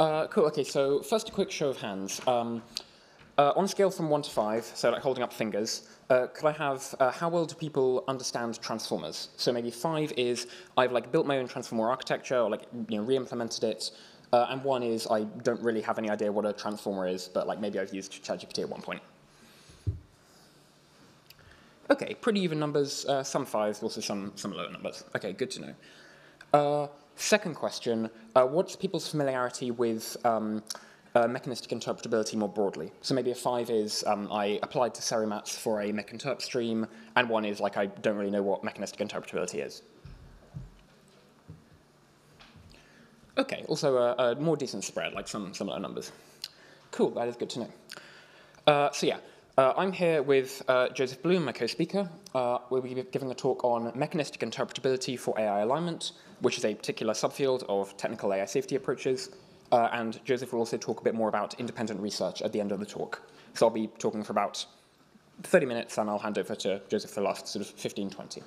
Uh, cool, okay, so first a quick show of hands. Um, uh, on a scale from 1 to 5, so like holding up fingers, uh, could I have, uh, how well do people understand transformers? So maybe 5 is, I've like built my own transformer architecture, or like, you know, re-implemented it, uh, and 1 is, I don't really have any idea what a transformer is, but like maybe I've used ChatGPT at one point. Okay, pretty even numbers, uh, some 5s, also some, some lower numbers. Okay, good to know. Uh, second question, what's people's familiarity with um, uh, mechanistic interpretability more broadly. So maybe a five is um, I applied to SERI MATS for a mechinterp stream, and one is like I don't really know what mechanistic interpretability is. Okay, also a, a more decent spread, like some similar numbers. Cool, that is good to know. Uh, so yeah, uh, I'm here with uh, Joseph Bloom, my co-speaker. Uh, we'll be giving a talk on mechanistic interpretability for AI alignment, which is a particular subfield of technical AI safety approaches. Uh, and Joseph will also talk a bit more about independent research at the end of the talk. So I'll be talking for about 30 minutes, and I'll hand over to Joseph for the last sort of 15, 20.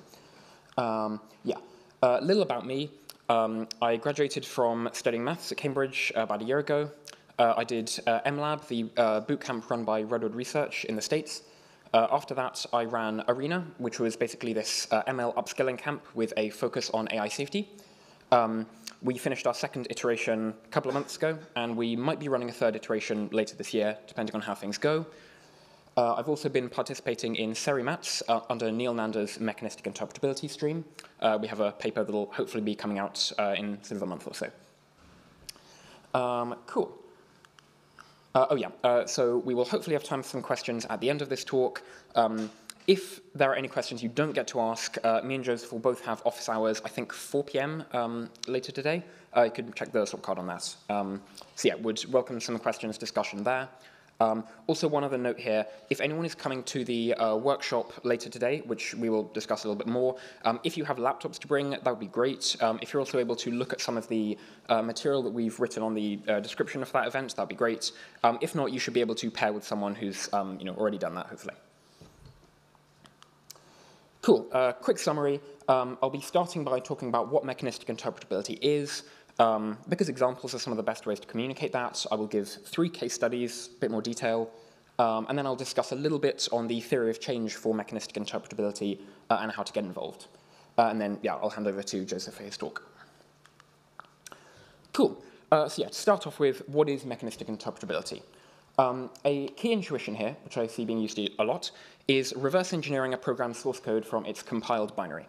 Um, yeah, a uh, little about me. Um, I graduated from studying maths at Cambridge uh, about a year ago. Uh, I did uh, MLab, the uh, bootcamp run by Redwood Research in the States. Uh, after that, I ran Arena, which was basically this ML upskilling camp with a focus on AI safety. Um, we finished our second iteration a couple of months ago, and we might be running a third iteration later this year, depending on how things go. Uh, I've also been participating in SERI MATS uh, under Neel Nanda's mechanistic interpretability stream. Uh, we have a paper that will hopefully be coming out uh, in sort of a month or so. Um, cool. Uh, oh yeah, uh, so we will hopefully have time for some questions at the end of this talk. Um, if there are any questions you don't get to ask, uh, me and Joseph will both have office hours, I think 4 p.m. Um, later today. Uh, you can check the Swapcard on that. Um, so yeah, would welcome some questions, discussion there. Um, also, one other note here, if anyone is coming to the uh, workshop later today, which we will discuss a little bit more, um, if you have laptops to bring, that would be great. Um, if you're also able to look at some of the uh, material that we've written on the uh, description of that event, that would be great. Um, if not, you should be able to pair with someone who's um, you know, already done that, hopefully. Cool, uh, quick summary. Um, I'll be starting by talking about what mechanistic interpretability is, um, because examples are some of the best ways to communicate that. I will give three case studies, a bit more detail, um, and then I'll discuss a little bit on the theory of change for mechanistic interpretability uh, and how to get involved. Uh, and then, yeah, I'll hand over to Joseph for his talk. Cool. Uh, so yeah, to start off with, what is mechanistic interpretability? Um, a key intuition here, which I see being used a lot, is reverse engineering a program's source code from its compiled binary.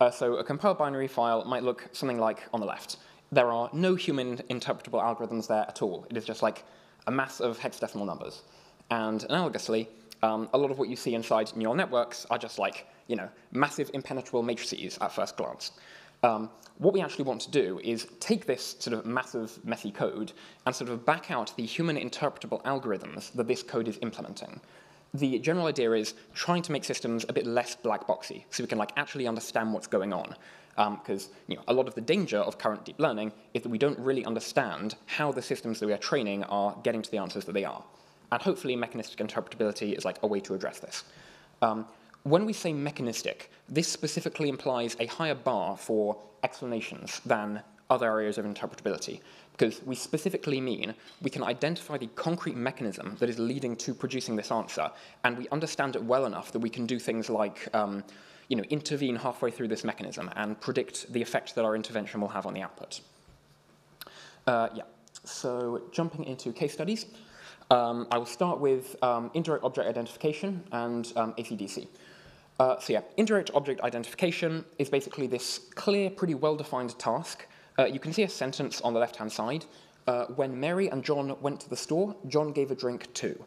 Uh, so a compiled binary file might look something like on the left. There are no human interpretable algorithms there at all. It is just like a mass of hexadecimal numbers. And analogously, um, a lot of what you see inside neural networks are just like, you know, massive impenetrable matrices at first glance. Um, what we actually want to do is take this sort of massive, messy code and sort of back out the human interpretable algorithms that this code is implementing. The general idea is trying to make systems a bit less black boxy, so we can like actually understand what's going on. Because um, you know, a lot of the danger of current deep learning is that we don't really understand how the systems that we are training are getting to the answers that they are. And hopefully mechanistic interpretability is like a way to address this. Um, when we say mechanistic, this specifically implies a higher bar for explanations than other areas of interpretability, because we specifically mean we can identify the concrete mechanism that is leading to producing this answer, and we understand it well enough that we can do things like um, you know, intervene halfway through this mechanism and predict the effect that our intervention will have on the output. Uh, yeah, so jumping into case studies, um, I will start with um, indirect object identification and um, ACDC. Uh, so yeah, indirect object identification is basically this clear, pretty well-defined task. Uh, you can see a sentence on the left-hand side. Uh, when Mary and John went to the store, John gave a drink too.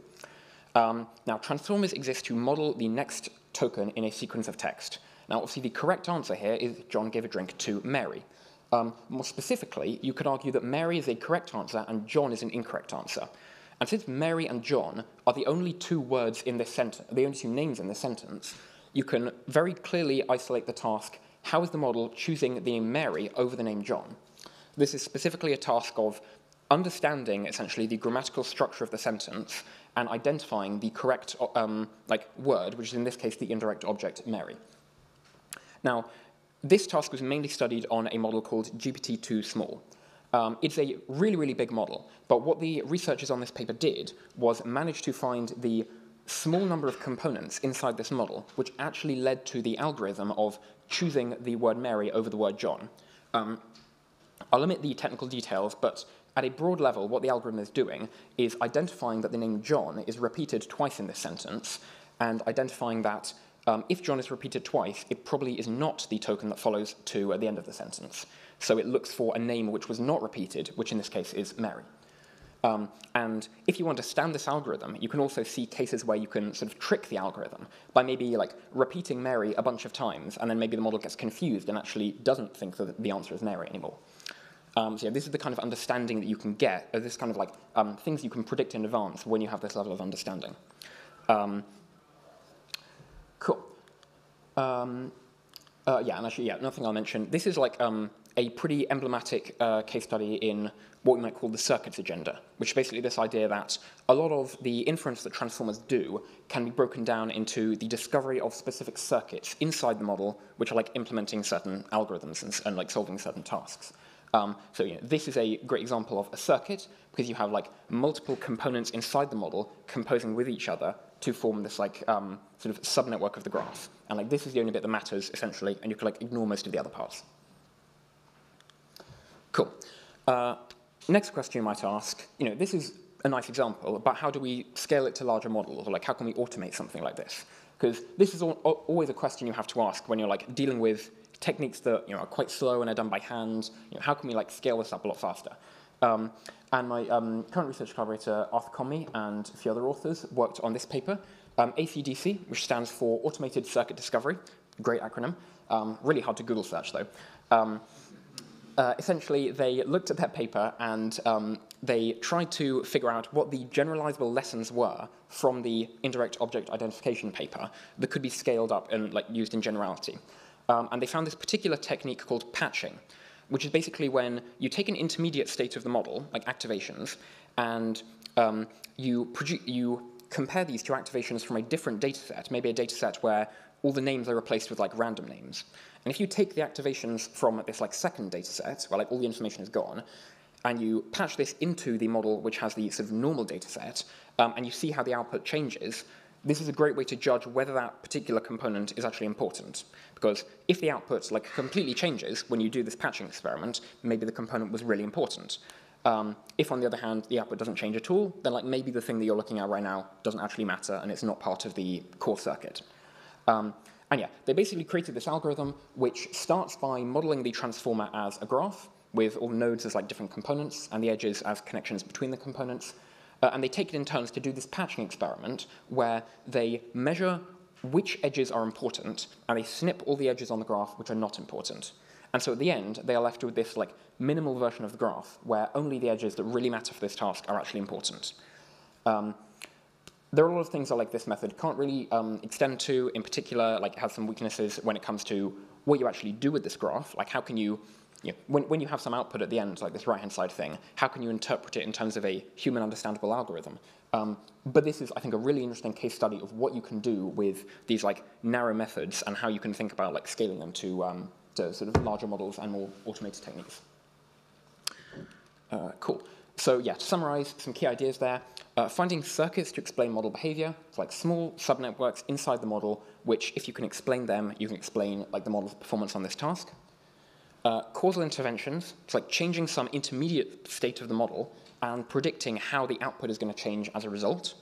Um, now, transformers exist to model the next token in a sequence of text. Now, obviously, the correct answer here is John gave a drink to Mary. Um, more specifically, you could argue that Mary is a correct answer and John is an incorrect answer. And since Mary and John are the only two words in this sentence, the only two names in this sentence, you can very clearly isolate the task, how is the model choosing the name Mary over the name John? This is specifically a task of understanding, essentially, the grammatical structure of the sentence and identifying the correct um, like word, which is in this case the indirect object Mary. Now, this task was mainly studied on a model called GPT-2 Small. Um, it's a really, really big model, but what the researchers on this paper did was manage to find the small number of components inside this model, which actually led to the algorithm of choosing the word Mary over the word John. Um, I'll limit the technical details, but at a broad level, what the algorithm is doing is identifying that the name John is repeated twice in this sentence, and identifying that um, if John is repeated twice, it probably is not the token that follows to at the end of the sentence. So it looks for a name which was not repeated, which in this case is Mary. Um, and if you understand this algorithm, you can also see cases where you can sort of trick the algorithm by maybe like repeating Mary a bunch of times, and then maybe the model gets confused and actually doesn't think that the answer is Mary anymore. Um, so yeah, this is the kind of understanding that you can get, or this kind of like um, things you can predict in advance when you have this level of understanding. Um, cool. Um, uh, yeah, and actually, yeah, nothing I'll mention. This is like um, a pretty emblematic uh, case study in what we might call the circuits agenda, which is basically this idea that a lot of the inference that transformers do can be broken down into the discovery of specific circuits inside the model, which are like implementing certain algorithms and, and like solving certain tasks. Um, so you know, this is a great example of a circuit because you have like multiple components inside the model composing with each other to form this like um, sort of subnetwork of the graph. And like this is the only bit that matters essentially, and you can like ignore most of the other parts. Cool. Uh, next question you might ask, you know, this is a nice example, but how do we scale it to larger models? Or like, how can we automate something like this? Because this is al always a question you have to ask when you're like dealing with techniques that you know are quite slow and are done by hand. You know, how can we like scale this up a lot faster? Um, and my um, current research collaborator, Arthur Conmy, and a few other authors worked on this paper. Um, ACDC, which stands for Automated Circuit Discovery, great acronym. Um, really hard to Google search though. Um, uh, essentially, they looked at that paper and um, they tried to figure out what the generalizable lessons were from the indirect object identification paper that could be scaled up and like used in generality. Um, and they found this particular technique called patching, which is basically when you take an intermediate state of the model, like activations, and um, you, you compare these two activations from a different data set, maybe a data set where all the names are replaced with like random names. And if you take the activations from this like second data set, where like all the information is gone, and you patch this into the model which has the sort of normal data set, um, and you see how the output changes, this is a great way to judge whether that particular component is actually important. Because if the output like completely changes when you do this patching experiment, maybe the component was really important. Um, if, on the other hand, the output doesn't change at all, then like maybe the thing that you're looking at right now doesn't actually matter and it's not part of the core circuit. Um, and yeah, they basically created this algorithm which starts by modeling the transformer as a graph with all the nodes as like different components and the edges as connections between the components. Uh, and they take it in turns to do this patching experiment where they measure which edges are important and they snip all the edges on the graph which are not important. And so at the end, they are left with this like minimal version of the graph where only the edges that really matter for this task are actually important. Um, there are a lot of things that like this method can't really um, extend to. In particular, like it has some weaknesses when it comes to what you actually do with this graph. Like how can you, you know, when, when you have some output at the end, like this right-hand side thing, how can you interpret it in terms of a human understandable algorithm? Um, but this is, I think, a really interesting case study of what you can do with these like narrow methods and how you can think about like scaling them to, um, to sort of larger models and more automated techniques. Uh, cool. So yeah, to summarize some key ideas there, uh, finding circuits to explain model behavior, it's like small subnetworks inside the model, which if you can explain them, you can explain like the model's performance on this task. Uh, causal interventions, it's like changing some intermediate state of the model and predicting how the output is going to change as a result.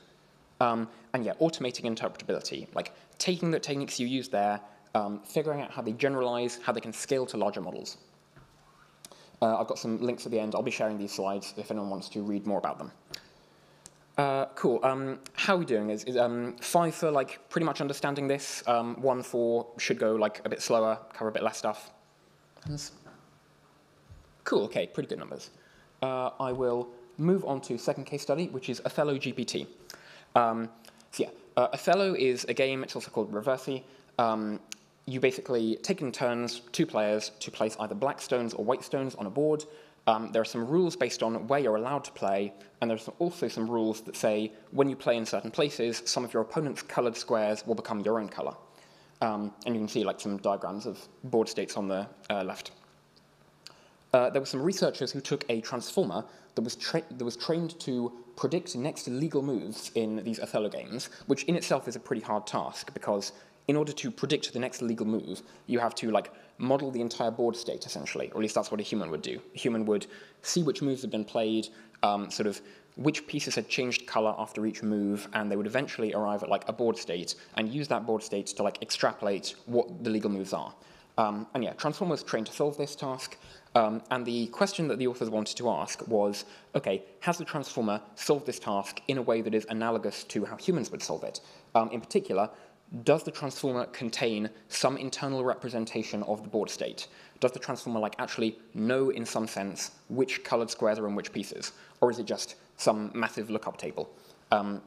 Um, and yeah, automating interpretability, like taking the techniques you use there, um, figuring out how they generalize, how they can scale to larger models. Uh, I've got some links at the end. I'll be sharing these slides if anyone wants to read more about them. Uh, cool. Um, how are we doing? Is, is um, five for like pretty much understanding this? Um, one for should go like a bit slower, cover a bit less stuff. Cool. Okay, pretty good numbers. Uh, I will move on to second case study, which is Othello GPT. Um, so yeah, uh, Othello is a game. It's also called Reversi. Um, you basically take in turns, two players, to place either black stones or white stones on a board. Um, there are some rules based on where you're allowed to play, and there's also some rules that say when you play in certain places, some of your opponent's colored squares will become your own color. Um, and you can see like some diagrams of board states on the uh, left. Uh, there were some researchers who took a transformer that was, that was trained to predict next legal moves in these Othello games, which in itself is a pretty hard task because in order to predict the next legal move, you have to like model the entire board state essentially, or at least that's what a human would do. A human would see which moves had been played, um, sort of which pieces had changed color after each move, and they would eventually arrive at like a board state and use that board state to like extrapolate what the legal moves are. Um, and yeah, Transform was trained to solve this task. Um, and the question that the authors wanted to ask was, okay, has the transformer solved this task in a way that is analogous to how humans would solve it? Um, in particular, does the transformer contain some internal representation of the board state? Does the transformer like actually know in some sense which colored squares are in which pieces? Or is it just some massive lookup table? Um,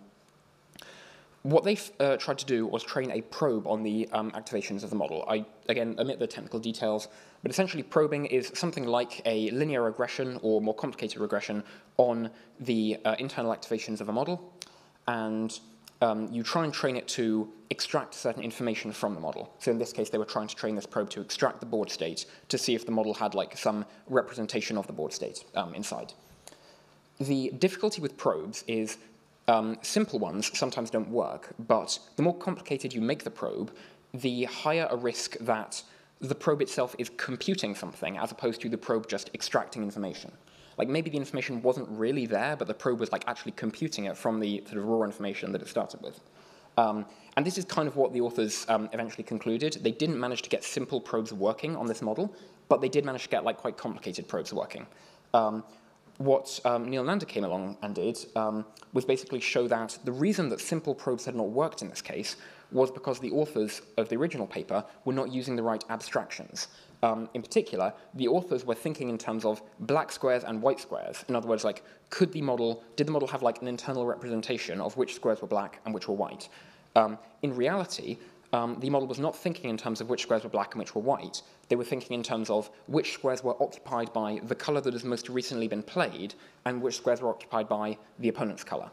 what they uh, tried to do was train a probe on the um, activations of the model. I, again, omit the technical details, but essentially probing is something like a linear regression or more complicated regression on the uh, internal activations of a model. And um, you try and train it to extract certain information from the model. So in this case, they were trying to train this probe to extract the board state to see if the model had like some representation of the board state um, inside. The difficulty with probes is um, simple ones sometimes don't work, but the more complicated you make the probe, the higher a risk that the probe itself is computing something as opposed to the probe just extracting information. Like maybe the information wasn't really there, but the probe was like actually computing it from the sort of raw information that it started with. Um, and this is kind of what the authors um, eventually concluded. They didn't manage to get simple probes working on this model, but they did manage to get like quite complicated probes working. Um, what um, Neel Nanda came along and did um, was basically show that the reason that simple probes had not worked in this case was because the authors of the original paper were not using the right abstractions. Um, in particular, the authors were thinking in terms of black squares and white squares. In other words, like, could the model, did the model have like an internal representation of which squares were black and which were white? Um, in reality, um, the model was not thinking in terms of which squares were black and which were white. They were thinking in terms of which squares were occupied by the color that has most recently been played and which squares were occupied by the opponent's color.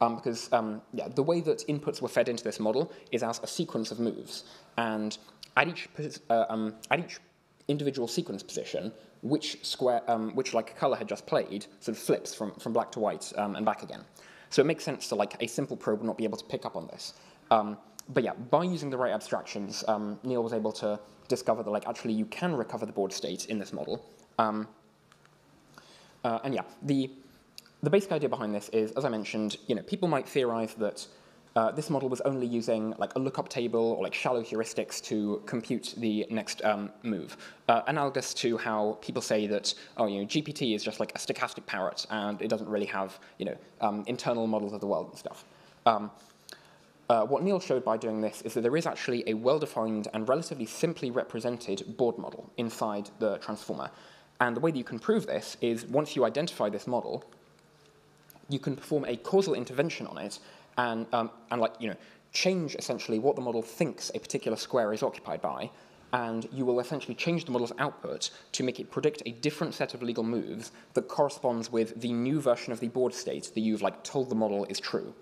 Um, because um, yeah, the way that inputs were fed into this model is as a sequence of moves. And at each, uh, um, at each individual sequence position, which square, um, which like color had just played, sort of flips from, from black to white um, and back again. So it makes sense to like a simple probe would not be able to pick up on this. Um, but yeah, by using the right abstractions, um, Neel was able to discover that like actually you can recover the board state in this model. Um, uh, and yeah, the the basic idea behind this is, as I mentioned, you know, people might theorize that uh, this model was only using like a lookup table or like shallow heuristics to compute the next um, move, uh, analogous to how people say that oh you know GPT is just like a stochastic parrot and it doesn't really have you know um, internal models of the world and stuff. Um, uh, what Neel showed by doing this is that there is actually a well-defined and relatively simply represented board model inside the transformer. And the way that you can prove this is once you identify this model, you can perform a causal intervention on it and, um, and like, you know, change essentially what the model thinks a particular square is occupied by, and you will essentially change the model's output to make it predict a different set of legal moves that corresponds with the new version of the board state that you've like told the model is true.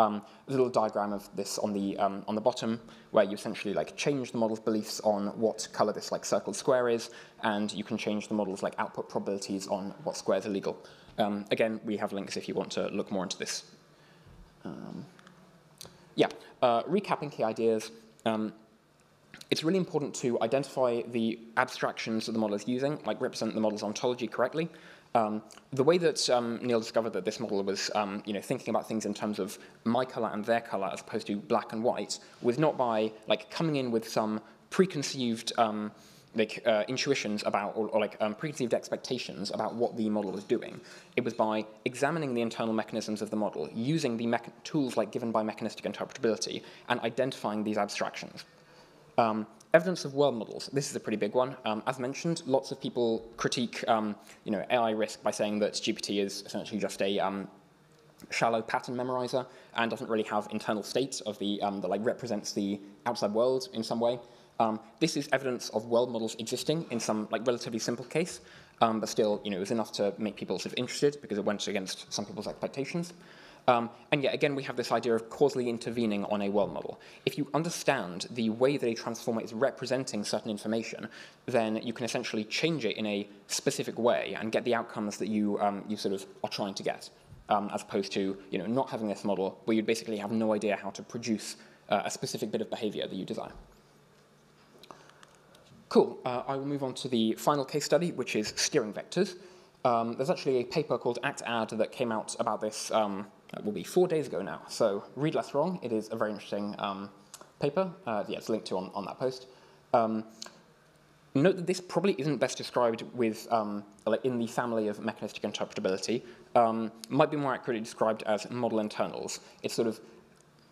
Um, a little diagram of this on the um, on the bottom, where you essentially like change the model's beliefs on what color this like circled square is, and you can change the model's like output probabilities on what squares are legal. Um, again, we have links if you want to look more into this um, yeah, uh, recapping key ideas. Um, it's really important to identify the abstractions that the model is using, like represent the model's ontology correctly. Um, the way that um, Neel discovered that this model was um, you know, thinking about things in terms of my color and their color as opposed to black and white was not by like coming in with some preconceived um, like uh, intuitions about, or, or like um, preconceived expectations about what the model was doing. It was by examining the internal mechanisms of the model, using the tools like given by mechanistic interpretability, and identifying these abstractions. Evidence of world models. This is a pretty big one. Um, as mentioned, lots of people critique um, you know, AI risk by saying that GPT is essentially just a um, shallow pattern memorizer and doesn't really have internal state of the um, that like represents the outside world in some way. Um, this is evidence of world models existing in some like relatively simple case, um, but still, you know, it was enough to make people sort of interested because it went against some people's expectations. Um, and yet again, we have this idea of causally intervening on a world model. If you understand the way that a transformer is representing certain information, then you can essentially change it in a specific way and get the outcomes that you, um, you sort of are trying to get, um, as opposed to you know, not having this model where you basically have no idea how to produce uh, a specific bit of behavior that you desire. Cool. Uh, I will move on to the final case study, which is steering vectors. Um, there's actually a paper called ActAdd that came out about this, it will be four days ago now. So read LessWrong. It is a very interesting um, paper. Uh, yeah, it's linked to on, on that post. Um, note that this probably isn't best described with, um, like in the family of mechanistic interpretability. Um, might be more accurately described as model internals. It's sort of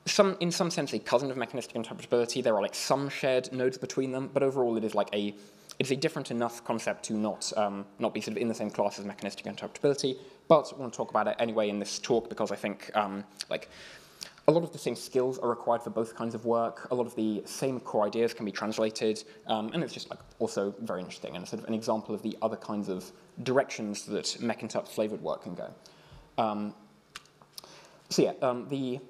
some, in some sense, a cousin of mechanistic interpretability. There are like some shared nodes between them, but overall it is like a it's a different enough concept to not um, not be sort of in the same class as mechanistic interpretability. But I want to talk about it anyway in this talk because I think um, like a lot of the same skills are required for both kinds of work. A lot of the same core ideas can be translated, um, and it's just like also very interesting and sort of an example of the other kinds of directions that mech-interp flavored work can go. Um, so yeah, um, the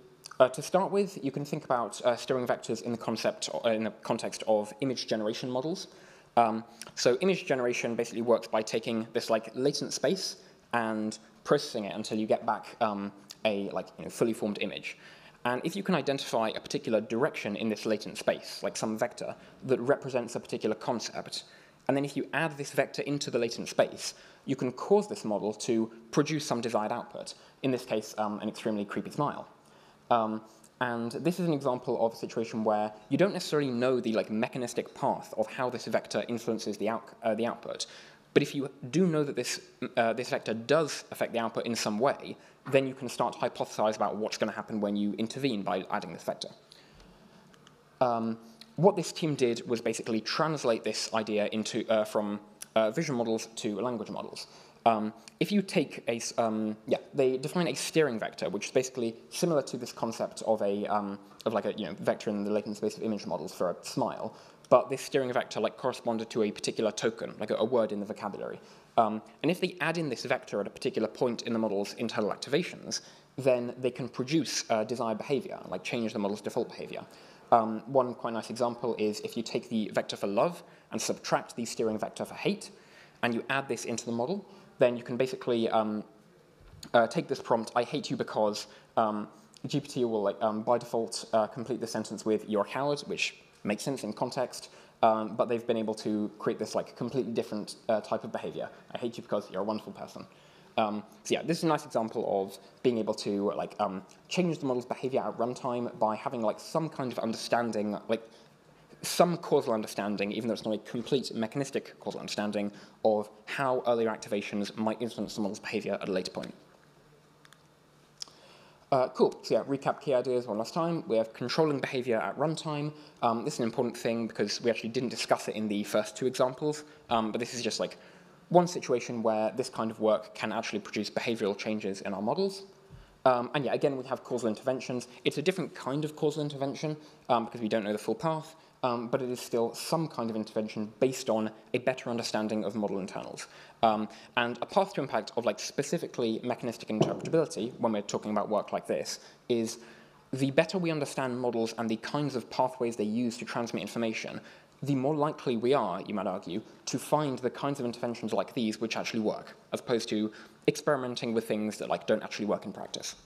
uh, to start with, you can think about uh, steering vectors in the concept uh, in the context of image generation models. Um, so image generation basically works by taking this like latent space and processing it until you get back um, a like you know, fully formed image. And if you can identify a particular direction in this latent space, like some vector, that represents a particular concept, and then if you add this vector into the latent space, you can cause this model to produce some desired output, in this case, um, an extremely creepy smile. Um, and this is an example of a situation where you don't necessarily know the like mechanistic path of how this vector influences the, out, uh, the output. But if you do know that this, uh, this vector does affect the output in some way, then you can start to hypothesize about what's going to happen when you intervene by adding this vector. Um, what this team did was basically translate this idea into, uh, from uh, vision models to language models. Um, if you take a, um, yeah, they define a steering vector, which is basically similar to this concept of a, um, of like a, you know, vector in the latent space of image models for a smile, but this steering vector like corresponded to a particular token, like a, a word in the vocabulary. Um, and if they add in this vector at a particular point in the model's internal activations, then they can produce uh, desired behavior, like change the model's default behavior. Um, one quite nice example is if you take the vector for love and subtract the steering vector for hate, and you add this into the model, then you can basically um, uh, take this prompt, I hate you because um, GPT will, like, um, by default, uh, complete the sentence with you're a coward, which makes sense in context, um, but they've been able to create this like completely different uh, type of behavior. I hate you because you're a wonderful person. Um, so yeah, this is a nice example of being able to like um, change the model's behavior at runtime by having like some kind of understanding, like some causal understanding, even though it's not a complete mechanistic causal understanding, of how earlier activations might influence the model's behavior at a later point. Uh, cool, so yeah, recap key ideas one last time. We have controlling behavior at runtime. Um, this is an important thing because we actually didn't discuss it in the first two examples, um, but this is just like one situation where this kind of work can actually produce behavioral changes in our models. Um, and yeah, again, we have causal interventions. It's a different kind of causal intervention um, because we don't know the full path um, but it is still some kind of intervention based on a better understanding of model internals. Um, and a path to impact of like specifically mechanistic interpretability, when we're talking about work like this, is the better we understand models and the kinds of pathways they use to transmit information, the more likely we are, you might argue, to find the kinds of interventions like these which actually work, as opposed to experimenting with things that like don't actually work in practice.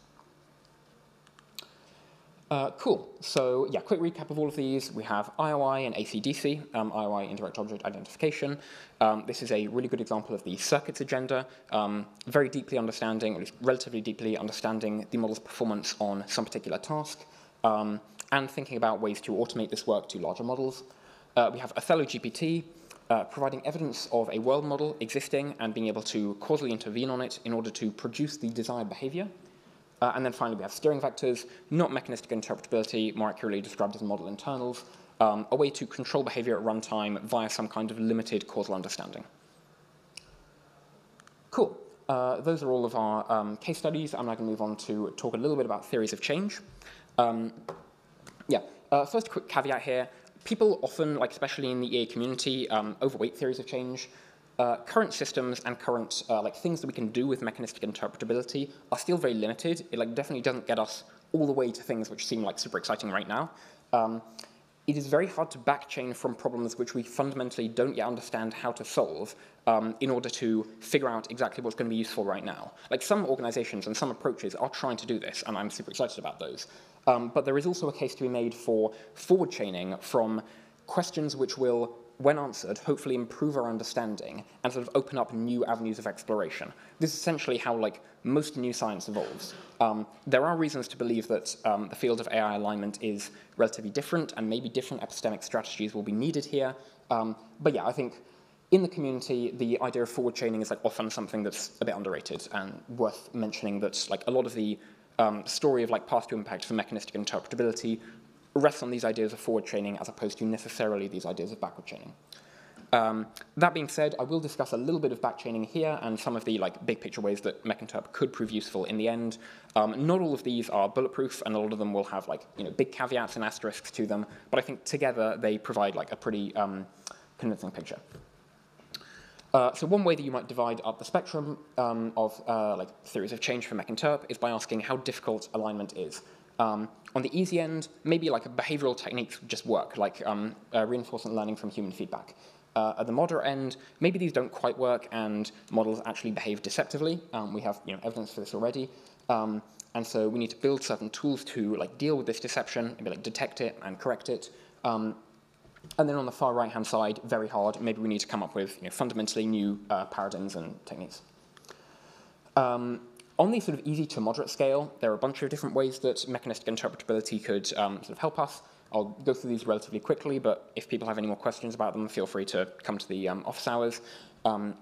Uh, cool. So yeah, quick recap of all of these. We have IOI and ACDC, um, IOI, Indirect Object Identification. Um, this is a really good example of the circuits agenda, um, very deeply understanding, or at least relatively deeply understanding the model's performance on some particular task, um, and thinking about ways to automate this work to larger models. Uh, we have Othello GPT, uh, providing evidence of a world model existing and being able to causally intervene on it in order to produce the desired behavior. Uh, and then finally, we have steering vectors, not mechanistic interpretability, more accurately described as model internals, um, a way to control behavior at runtime via some kind of limited causal understanding. Cool. Uh, those are all of our um, case studies. I'm now going to move on to talk a little bit about theories of change. Um, yeah, uh, first quick caveat here. People often, like especially in the EA community, um, overweight theories of change. Uh, current systems and current uh, like things that we can do with mechanistic interpretability are still very limited. It like definitely doesn't get us all the way to things which seem like super exciting right now. Um, it is very hard to backchain from problems which we fundamentally don't yet understand how to solve um, in order to figure out exactly what's going to be useful right now. Like some organizations and some approaches are trying to do this, and I'm super excited about those. Um, but there is also a case to be made for forward chaining from questions which will when answered, hopefully improve our understanding and sort of open up new avenues of exploration. This is essentially how like most new science evolves. Um, there are reasons to believe that um, the field of AI alignment is relatively different and maybe different epistemic strategies will be needed here. Um, but yeah, I think in the community, the idea of forward chaining is like often something that's a bit underrated and worth mentioning that like a lot of the um, story of like path to impact for mechanistic interpretability rests on these ideas of forward chaining as opposed to necessarily these ideas of backward chaining. Um, that being said, I will discuss a little bit of backchaining here and some of the like big picture ways that mechinterp could prove useful in the end. Um, not all of these are bulletproof, and a lot of them will have like you know big caveats and asterisks to them. But I think together they provide like a pretty um, convincing picture. Uh, so one way that you might divide up the spectrum um, of uh, like theories of change for mechinterp is by asking how difficult alignment is. Um, on the easy end, maybe like behavioral techniques just work, like um, uh, reinforcement learning from human feedback. Uh, at the moderate end, maybe these don't quite work and models actually behave deceptively. Um, we have you know, evidence for this already. Um, and so we need to build certain tools to like deal with this deception, maybe like detect it and correct it. Um, and then on the far right-hand side, very hard, maybe we need to come up with you know, fundamentally new uh, paradigms and techniques. Um, on the sort of easy to moderate scale, there are a bunch of different ways that mechanistic interpretability could um, sort of help us. I'll go through these relatively quickly, but if people have any more questions about them, feel free to come to the um, office hours. Um,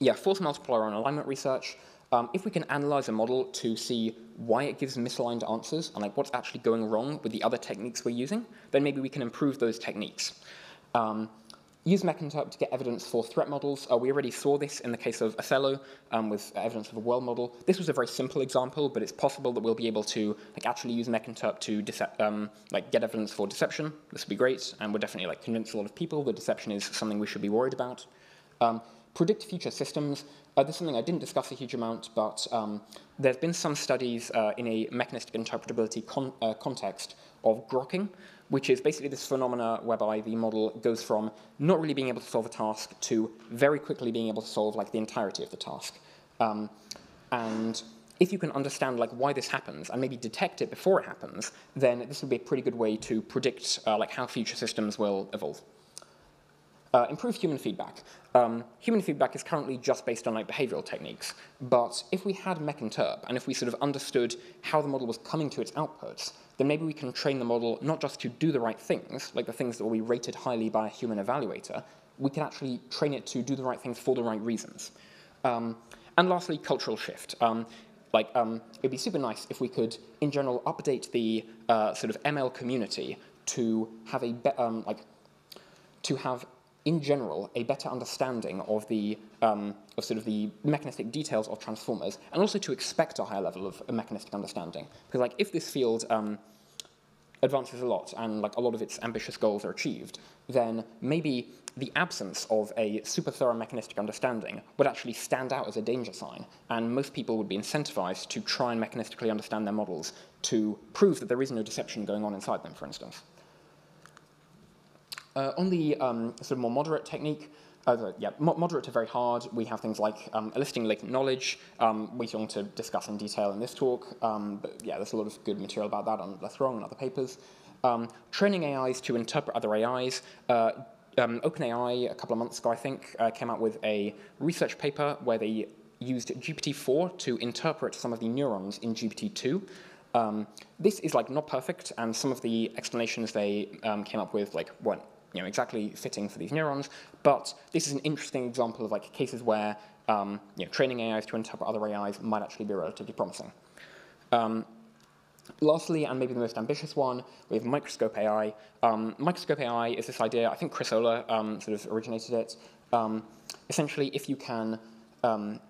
yeah, force multiplier on alignment research. Um, if we can analyze a model to see why it gives misaligned answers and like what's actually going wrong with the other techniques we're using, then maybe we can improve those techniques. Um, use mechinterp to get evidence for threat models. Uh, we already saw this in the case of Othello um, with evidence of a world model. This was a very simple example, but it's possible that we'll be able to like actually use mechinterp to um, like get evidence for deception. This would be great, and we'll definitely like convince a lot of people that deception is something we should be worried about. Um, predict future systems. Uh, this is something I didn't discuss a huge amount, but um, there's been some studies uh, in a mechanistic interpretability con uh, context of grokking, which is basically this phenomena whereby the model goes from not really being able to solve a task to very quickly being able to solve like the entirety of the task. Um, and if you can understand like why this happens and maybe detect it before it happens, then this would be a pretty good way to predict uh, like how future systems will evolve. Uh, improve human feedback. Um, human feedback is currently just based on like behavioral techniques, but if we had mechinterp and if we sort of understood how the model was coming to its outputs, then maybe we can train the model not just to do the right things, like the things that will be rated highly by a human evaluator, we can actually train it to do the right things for the right reasons. Um, and lastly, cultural shift. Um, like, um, it'd be super nice if we could, in general, update the uh, sort of ML community to have a, um, like, to have in general, a better understanding of the um, of sort of the mechanistic details of transformers, and also to expect a higher level of mechanistic understanding. Because like if this field um, advances a lot and like a lot of its ambitious goals are achieved, then maybe the absence of a super thorough mechanistic understanding would actually stand out as a danger sign, and most people would be incentivized to try and mechanistically understand their models to prove that there is no deception going on inside them, for instance. Uh, on the um, sort of more moderate technique, uh, yeah, mo moderate to very hard, we have things like um, eliciting latent knowledge, um, we're going to discuss in detail in this talk, um, but yeah, there's a lot of good material about that on LessWrong and other papers. Um, training AIs to interpret other AIs. Uh, um, OpenAI, a couple of months ago, I think, uh, came out with a research paper where they used GPT-4 to interpret some of the neurons in GPT-2. Um, this is like not perfect, and some of the explanations they um, came up with like weren't you know, exactly fitting for these neurons, but this is an interesting example of like cases where um, you know, training AIs to interpret other AIs might actually be relatively promising. Um, lastly, and maybe the most ambitious one, we have microscope AI. Um, microscope AI is this idea, I think Chris Olah um, sort of originated it. Um, essentially, if you can um,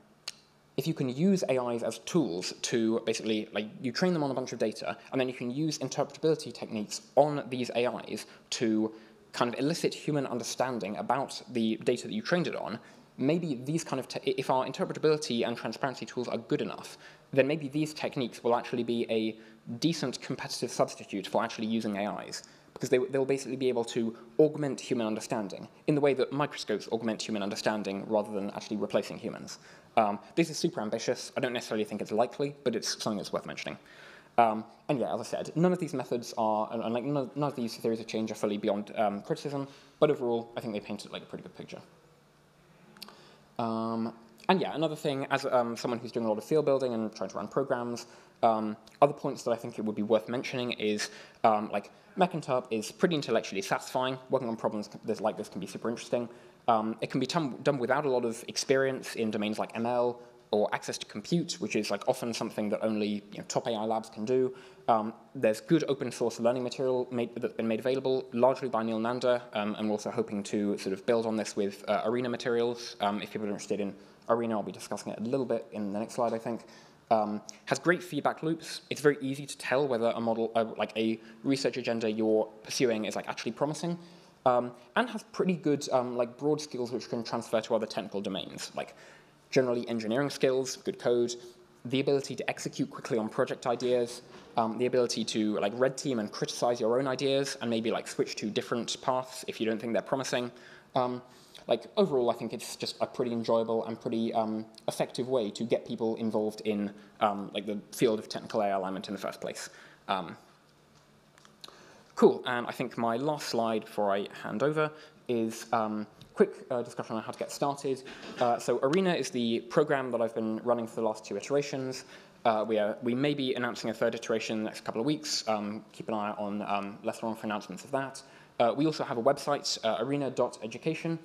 if you can use AIs as tools to basically, like, you train them on a bunch of data, and then you can use interpretability techniques on these AIs to kind of elicit human understanding about the data that you trained it on, maybe these kind of, if our interpretability and transparency tools are good enough, then maybe these techniques will actually be a decent competitive substitute for actually using AIs because they, they'll basically be able to augment human understanding in the way that microscopes augment human understanding rather than actually replacing humans. Um, this is super ambitious. I don't necessarily think it's likely, but it's something that's worth mentioning. Um, and yeah, as I said, none of these methods are, and like none, none of these theories of change are fully beyond um, criticism, but overall, I think they painted like a pretty good picture. Um, and yeah, another thing, as um, someone who's doing a lot of field building and trying to run programs, um, other points that I think it would be worth mentioning is um, like Mechinterp is pretty intellectually satisfying. Working on problems like this can be super interesting. It can be done without a lot of experience in domains like ML or access to compute, which is like often something that only you know, top AI labs can do. Um, there's good open source learning material made, that's been made available, largely by Neel Nanda, um, and we're also hoping to sort of build on this with uh, Arena materials. Um, if people are interested in Arena, I'll be discussing it a little bit in the next slide, I think. Um, has great feedback loops. It's very easy to tell whether a model, uh, like a research agenda you're pursuing is like actually promising. Um, and has pretty good um, like broad skills which can transfer to other technical domains, like generally engineering skills, good code, the ability to execute quickly on project ideas, um, the ability to like red team and criticize your own ideas and maybe like switch to different paths if you don't think they're promising. Um, like overall, I think it's just a pretty enjoyable and pretty um, effective way to get people involved in um, like the field of technical AI alignment in the first place. Um, cool, and I think my last slide before I hand over is um, quick uh, discussion on how to get started. Uh, so Arena is the program that I've been running for the last two iterations. Uh, we, are, we may be announcing a third iteration in the next couple of weeks. Um, keep an eye on um, less for announcements of that. Uh, we also have a website, uh, arena.education,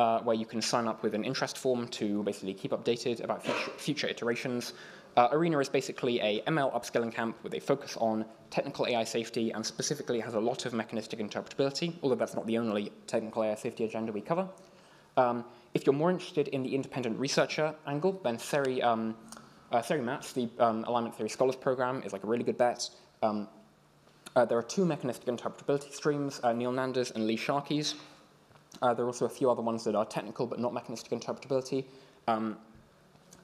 uh, where you can sign up with an interest form to basically keep updated about future, future iterations. Uh, Arena is basically a ML upskilling camp with a focus on technical AI safety and specifically has a lot of mechanistic interpretability, although that's not the only technical AI safety agenda we cover. Um, if you're more interested in the independent researcher angle, then SERI, um, uh, SERI MATS, the um, Alignment Theory Scholars Program, is like a really good bet. Um, uh, there are two mechanistic interpretability streams, uh, Neel Nanda's and Lee Sharkey's. Uh, there are also a few other ones that are technical but not mechanistic interpretability.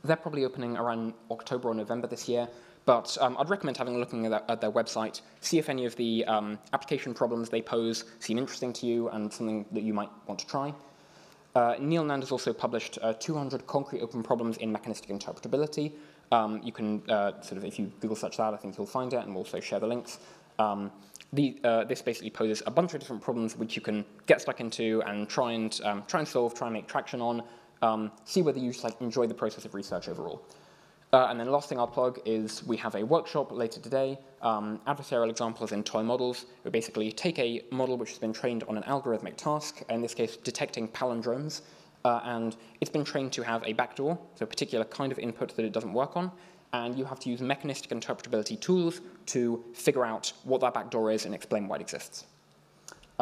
They're probably opening around October or November this year, but um, I'd recommend having a look at, at, their website, see if any of the um, application problems they pose seem interesting to you and something that you might want to try. Uh, Neel Nanda has also published uh, 200 concrete open problems in mechanistic interpretability. Um, you can uh, sort of, if you Google search that, I think you'll find it, and we'll also share the links. Um, the, uh, this basically poses a bunch of different problems which you can get stuck into and try and um, try and solve, try and make traction on, um, see whether you just like enjoy the process of research overall. Uh, and then the last thing I'll plug is we have a workshop later today, um, adversarial examples in toy models. We basically take a model which has been trained on an algorithmic task, in this case detecting palindromes, uh, and it's been trained to have a backdoor, so a particular kind of input that it doesn't work on, and you have to use mechanistic interpretability tools to figure out what that backdoor is and explain why it exists.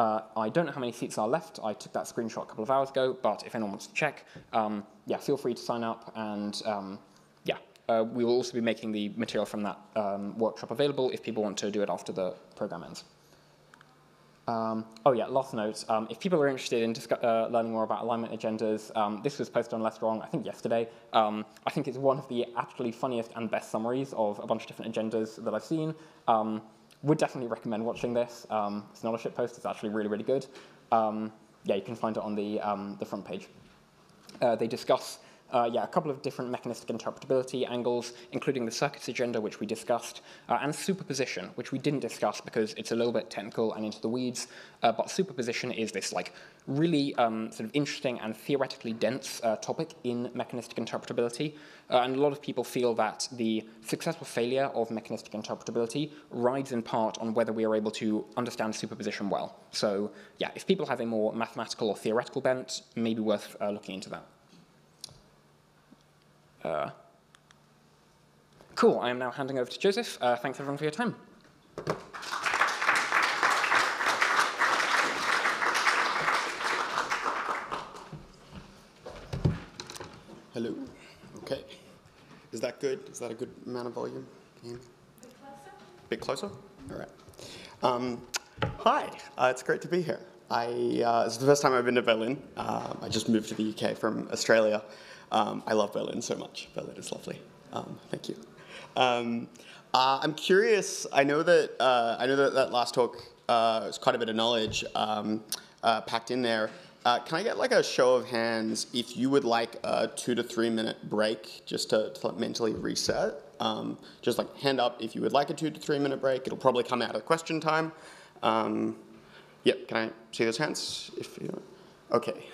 Uh, I don't know how many seats are left. I took that screenshot a couple of hours ago, but if anyone wants to check, um, yeah, feel free to sign up. And um, yeah, uh, we will also be making the material from that um, workshop available if people want to do it after the program ends. Um, oh yeah, last note. Um, if people are interested in uh, learning more about alignment agendas, um, this was posted on LessWrong, I think yesterday. I think it's one of the actually funniest and best summaries of a bunch of different agendas that I've seen. Um, would definitely recommend watching this. Um, it's not a shit post, it's actually really, really good. yeah, you can find it on the, the front page. Uh, they discuss uh, yeah, a couple of different mechanistic interpretability angles, including the circuits agenda, which we discussed, uh, and superposition, which we didn't discuss because it's a little bit technical and into the weeds. Uh, but superposition is this like really um, sort of interesting and theoretically dense uh, topic in mechanistic interpretability. Uh, and a lot of people feel that the successful failure of mechanistic interpretability rides in part on whether we are able to understand superposition well. So yeah, if people have a more mathematical or theoretical bent, maybe worth uh, looking into that. Uh, cool, I am now handing over to Joseph. Uh, thanks everyone for your time. Hello. Okay. Is that good? Is that a good amount of volume? Can you... Bit closer. Bit closer? All right. Um, hi, uh, it's great to be here. I, uh, it's the first time I've been to Berlin. Um, I just moved to the UK from Australia. Um, I love Berlin so much. Berlin is lovely. Um, thank you. Um, uh, I'm curious. I know that uh, I know that that last talk uh, was quite a bit of knowledge um, uh, packed in there. Uh, can I get like a show of hands if you would like a two to three minute break just to, to mentally reset? Um, just like hand up if you would like a two to three minute break. It'll probably come out of question time. Um, yep, can I see those hands? If you, okay.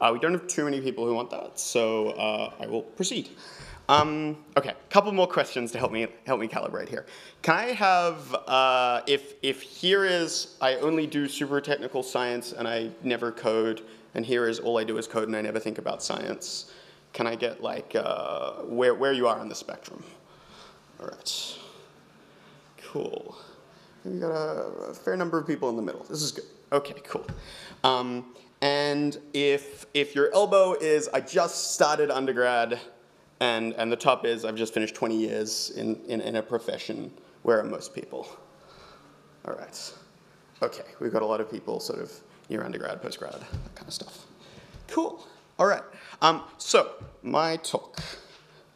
Uh, we don't have too many people who want that, so uh, I will proceed. Um, okay, couple more questions to help me help me calibrate here. Can I have uh, if if here is I only do super technical science and I never code, and here is all I do is code and I never think about science. Can I get like uh, where where you are on the spectrum? All right, cool. We got a, a, fair number of people in the middle. This is good. Okay, cool. Um, and if if your elbow is I just started undergrad and, and the top is I've just finished 20 years in, in, in a profession where are most people? All right. Okay, we've got a lot of people sort of near undergrad, postgrad, that kind of stuff. Cool. All right. Um, so, my talk.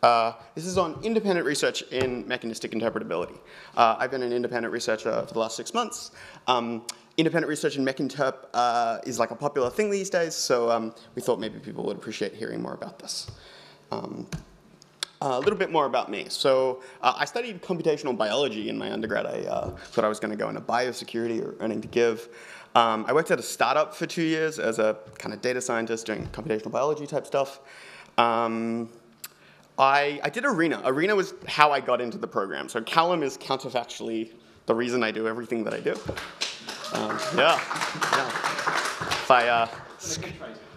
Uh, this is on independent research in mechanistic interpretability. Uh, I've been an independent researcher for the last six months. Um, independent research in mechinterp uh, is like a popular thing these days, so um, we thought maybe people would appreciate hearing more about this. Um, a little bit more about me. So uh, I studied computational biology in my undergrad. I uh, thought I was going to go into biosecurity or earning to give. Um, I worked at a startup for two years as a kind of data scientist doing computational biology type stuff. Um, I, I did Arena. Arena was how I got into the program. So Callum is counterfactually the reason I do everything that I do. Um, yeah, yeah. If I, uh,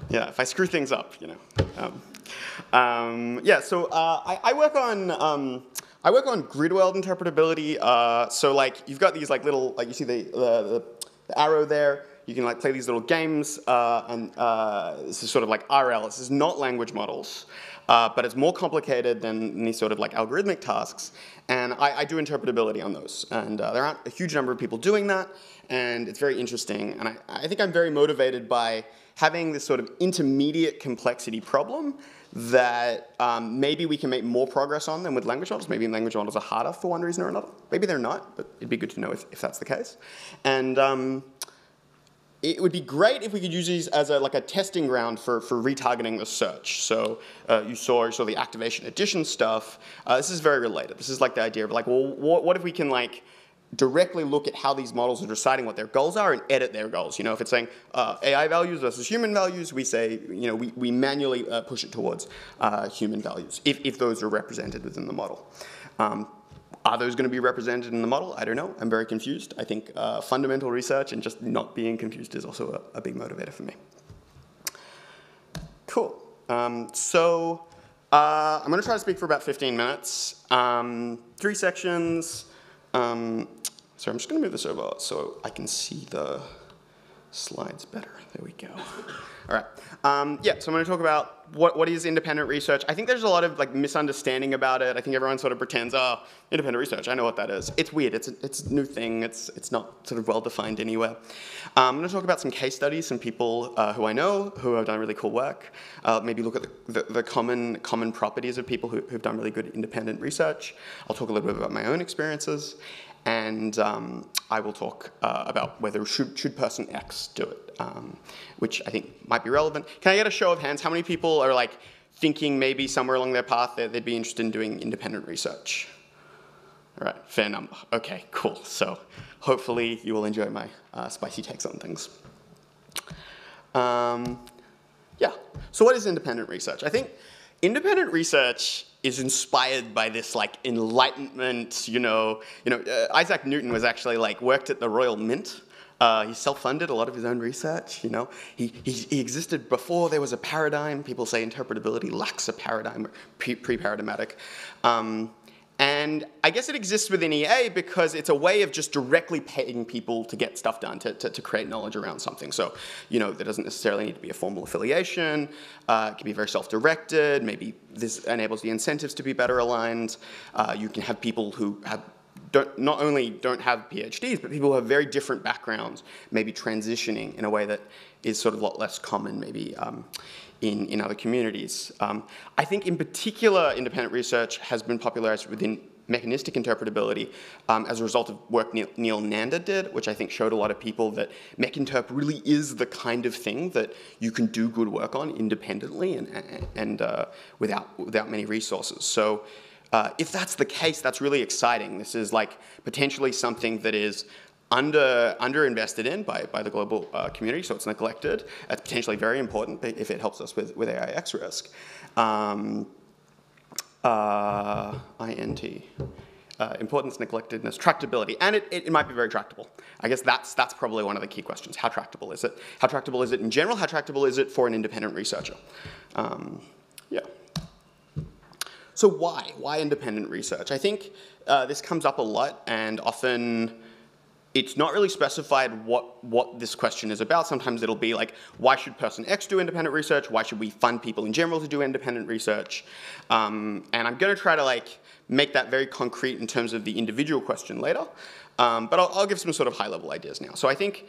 yeah, if I screw things up, you know. Um, yeah, so uh, I, I, work on um, I work on grid interpretability. Uh, so like you've got these like little like you see the, the, the arrow there. You can like play these little games, uh, and uh, this is sort of like RL. This is not language models, uh, but it's more complicated than these sort of like algorithmic tasks. And I, I do interpretability on those, and uh, there aren't a huge number of people doing that, and it's very interesting. And I, I think I'm very motivated by having this sort of intermediate complexity problem that um, maybe we can make more progress on than with language models. Maybe language models are harder for one reason or another. Maybe they're not, but it'd be good to know if, if that's the case. And um, it would be great if we could use these as a, like a testing ground for, for retargeting the search. So uh, you, saw, you the activation addition stuff. Uh, this is very related. This is like the idea of like, well, what if we can like directly look at how these models are deciding what their goals are and edit their goals. You know, if it's saying uh, AI values versus human values, we say, you know, we, we manually uh, push it towards uh, human values, if, if those are represented within the model. Um, are those going to be represented in the model? I don't know. I'm very confused. I think uh, fundamental research and just not being confused is also a, a big motivator for me. Cool. Um, so uh, I'm going to try to speak for about 15 minutes. Um, three sections. Um, so I'm just going to move this over so I can see the slides better. There we go. All right. Um, yeah, so I'm going to talk about what, what is independent research. I think there's a lot of like misunderstanding about it. I think everyone sort of pretends, oh, independent research, I know what that is. It's weird. It's a, it's a new thing. It's, it's not sort of well defined anywhere. Um, I'm going to talk about some case studies, some people uh, who I know who have done really cool work. Uh, maybe look at the, the, the, common, common properties of people who, who've done really good independent research. I'll talk a little bit about my own experiences and um, I will talk uh, about whether should, should person X do it, um, which I think might be relevant. Can I get a show of hands? How many people are like thinking maybe somewhere along their path that they'd be interested in doing independent research? All right, fair number. Okay, cool. So hopefully you will enjoy my uh, spicy takes on things. Um, yeah, so what is independent research? I think independent research is inspired by this like enlightenment, you know, you know, uh, Isaac Newton was actually like worked at the Royal Mint. Uh, he self-funded a lot of his own research, you know. He, he, he, existed before there was a paradigm. People say interpretability lacks a paradigm, pre-paradigmatic. Um, and I guess it exists within EA because it's a way of just directly paying people to get stuff done, to, to, to create knowledge around something. So, you know, there doesn't necessarily need to be a formal affiliation. Uh, it can be very self-directed. Maybe this enables the incentives to be better aligned. Uh, you can have people who have don't, not only don't have PhDs, but people who have very different backgrounds, maybe transitioning in a way that is sort of a lot less common maybe um, in, in other communities. Um, I think in particular, independent research has been popularized within mechanistic interpretability um, as a result of work Neel, Nanda did, which I think showed a lot of people that mechinterp really is the kind of thing that you can do good work on independently and, and uh, without, without many resources. So uh, if that's the case, that's really exciting. This is like potentially something that is under underinvested in by, by the global uh, community, so it's neglected. It's potentially very important if it helps us with, with AIX risk. Um, uh, INT. Uh, importance, neglectedness, tractability, and it, it, it, might be very tractable. I guess that's, that's probably one of the key questions. How tractable is it? How tractable is it in general? How tractable is it for an independent researcher? Um, yeah. So why? Why independent research? I think uh, this comes up a lot and often it's not really specified what, what this question is about. Sometimes it'll be like, why should person X do independent research? Why should we fund people in general to do independent research? Um, and I'm gonna try to like make that very concrete in terms of the individual question later. Um, but I'll, I'll, give some sort of high level ideas now. So I think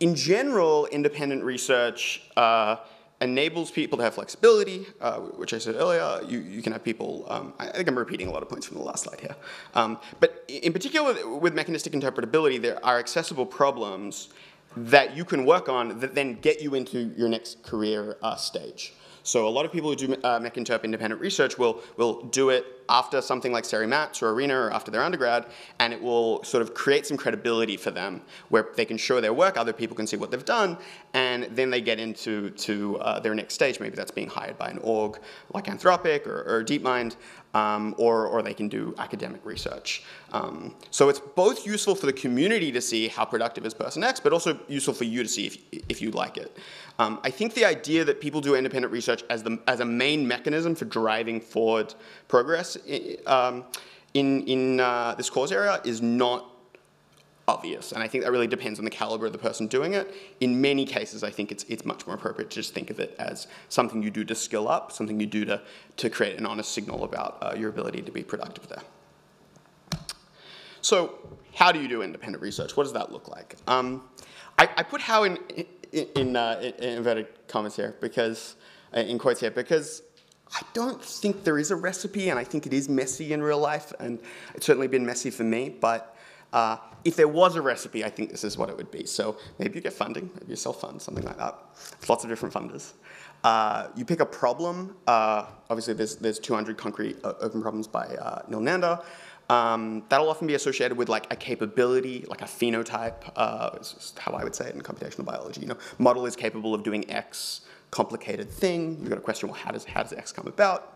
in general, independent research uh, enables people to have flexibility, uh, which I said earlier. You, you can have people, um, I think I'm repeating a lot of points from the last slide here. Um, but in particular with mechanistic interpretability, there are accessible problems that you can work on that then get you into your next career uh, stage. So a lot of people who do uh, mechinterp independent research will, will do it after something like SERI-MATS or ARENA or after their undergrad, and it will sort of create some credibility for them where they can show their work, other people can see what they've done, and then they get into to, uh, their next stage. Maybe that's being hired by an org like Anthropic or, or DeepMind, um, or, or they can do academic research. Um, so it's both useful for the community to see how productive is person X, but also useful for you to see if, if you like it. Um, I think the idea that people do independent research as, the, as a main mechanism for driving forward progress um, in, in uh, this cause area is not obvious. And I think that really depends on the caliber of the person doing it. In many cases, I think it's, it's much more appropriate to just think of it as something you do to skill up, something you do to, to create an honest signal about uh, your ability to be productive there. So how do you do independent research? What does that look like? Um, I, I, put how in, in, uh, in, inverted commas here because, uh, in quotes here, because I don't think there is a recipe and I think it is messy in real life and it's certainly been messy for me, but uh, if there was a recipe, I think this is what it would be. So maybe you get funding, maybe you self-fund, something like that. There's lots of different funders. Uh, you pick a problem. Uh, obviously, there's, there's 200 concrete uh, open problems by uh, Neel Nanda. Um, that'll often be associated with like a capability, like a phenotype, uh, is how I would say it in computational biology. You know, model is capable of doing X complicated thing. You've got a question, well, how does, how does X come about?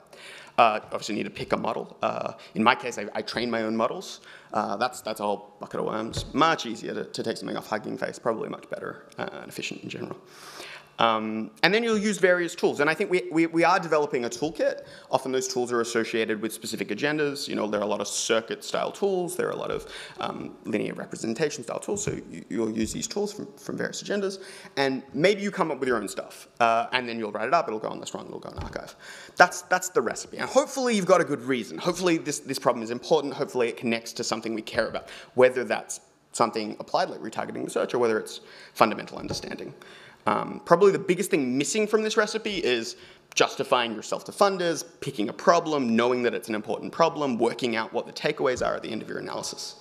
Uh, obviously need to pick a model. Uh, in my case, I, I, train my own models. Uh, that's, that's a whole bucket of worms. Much easier to, to take something off Hugging Face, probably much better uh, and efficient in general. Um, and then you'll use various tools. And I think we, we, we, are developing a toolkit. Often those tools are associated with specific agendas. You know, there are a lot of circuit style tools. There are a lot of um, linear representation style tools. So you, will use these tools from, from various agendas. And maybe you come up with your own stuff. Uh, and then you'll write it up. It'll go on LessWrong. It'll go in arXiv. That's, that's the recipe. And hopefully you've got a good reason. Hopefully this, this problem is important. Hopefully it connects to something we care about. Whether that's something applied like retargeting research or whether it's fundamental understanding. Um, probably the biggest thing missing from this recipe is justifying yourself to funders, picking a problem, knowing that it's an important problem, working out what the takeaways are at the end of your analysis.